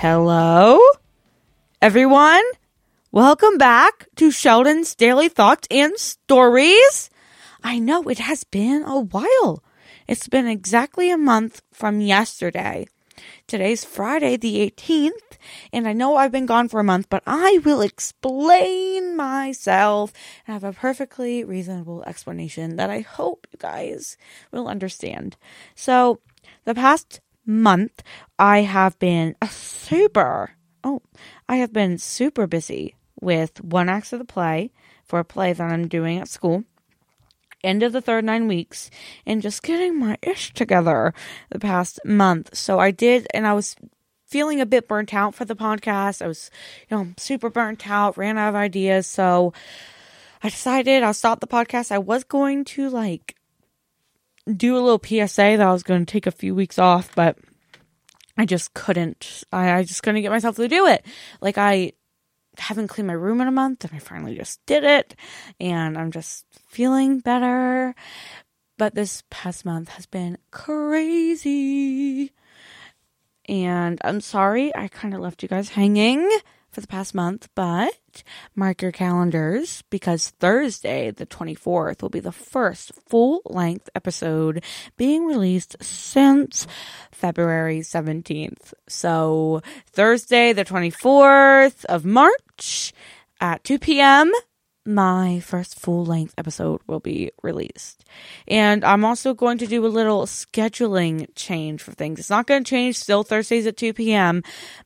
Hello, everyone. Welcome back to Sheldon's Daily Thoughts and Stories. I know it has been a while. It's been exactly a month from yesterday. Today's Friday, the 18th, and I know I've been gone for a month, but I will explain myself and have a perfectly reasonable explanation that I hope you guys will understand. So, the past month, I have been super, oh, I have been super busy with one act of the play for a play that I'm doing at school end of the third nine weeks and just getting my ish together the past month. So I did, and I was feeling a bit burnt out for the podcast. I was, you know, super burnt out, ran out of ideas. So I decided I'll stop the podcast. I was going to like do a little PSA that I was going to take a few weeks off, but I just couldn't. I, I just couldn't get myself to do it. Like I haven't cleaned my room in a month and I finally just did it and I'm just feeling better. But this past month has been crazy. And I'm sorry I kind of left you guys hanging for the past month, but mark your calendars because Thursday, the 24th, will be the first full length episode being released since February 17th. So, Thursday, the 24th of March at 2 p.m my first full length episode will be released. And I'm also going to do a little scheduling change for things. It's not going to change, still Thursdays at 2 p.m.,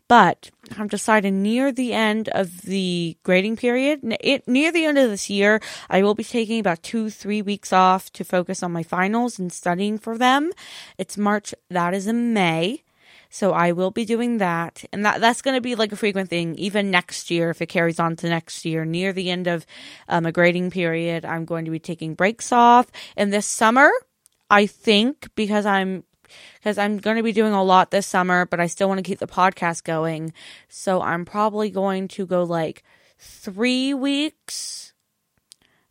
but I'm deciding near the end of the grading period, it, near the end of this year, I will be taking about two, three weeks off to focus on my finals and studying for them. It's March, that is in May. So I will be doing that. And that, that's going to be like a frequent thing, even next year, if it carries on to next year. Near the end of um, a grading period, I'm going to be taking breaks off. And this summer, I think, because I'm because I'm going to be doing a lot this summer, but I still want to keep the podcast going. So I'm probably going to go like three weeks,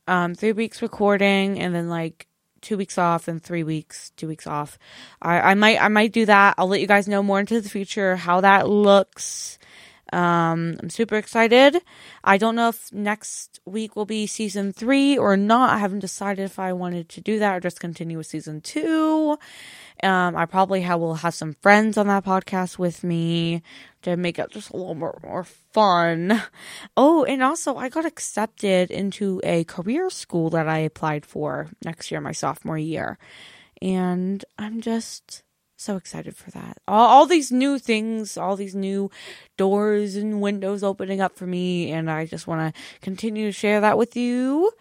um, three weeks recording, and then like two weeks off and three weeks, two weeks off. I, I might I might do that. I'll let you guys know more into the future how that looks. Um, I'm super excited. I don't know if next week will be season three or not. I haven't decided if I wanted to do that or just continue with season two. Um, I probably have, will have some friends on that podcast with me to make it just a little more, more fun. Oh, and also I got accepted into a career school that I applied for next year, my sophomore year. And I'm just so excited for that. All, all these new things, all these new doors and windows opening up for me. And I just want to continue to share that with you.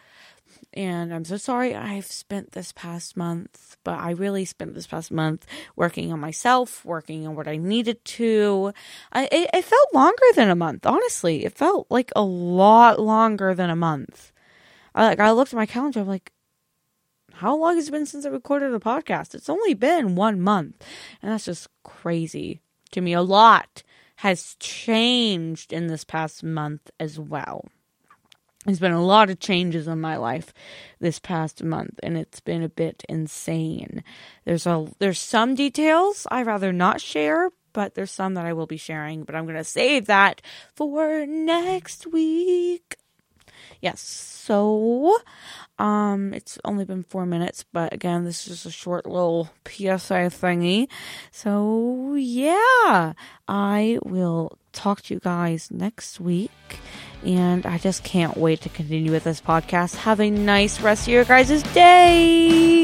And I'm so sorry I've spent this past month, but I really spent this past month working on myself, working on what I needed to. I, it, it felt longer than a month, honestly. It felt like a lot longer than a month. I, like I looked at my calendar, I'm like, how long has it been since I recorded a podcast? It's only been one month. And that's just crazy to me. A lot has changed in this past month as well. There's been a lot of changes in my life this past month, and it's been a bit insane. There's a there's some details I'd rather not share, but there's some that I will be sharing. But I'm gonna save that for next week. Yes, so um, it's only been four minutes, but again, this is a short little PSA thingy. So yeah, I will talk to you guys next week. And I just can't wait to continue with this podcast. Have a nice rest of your guys' day.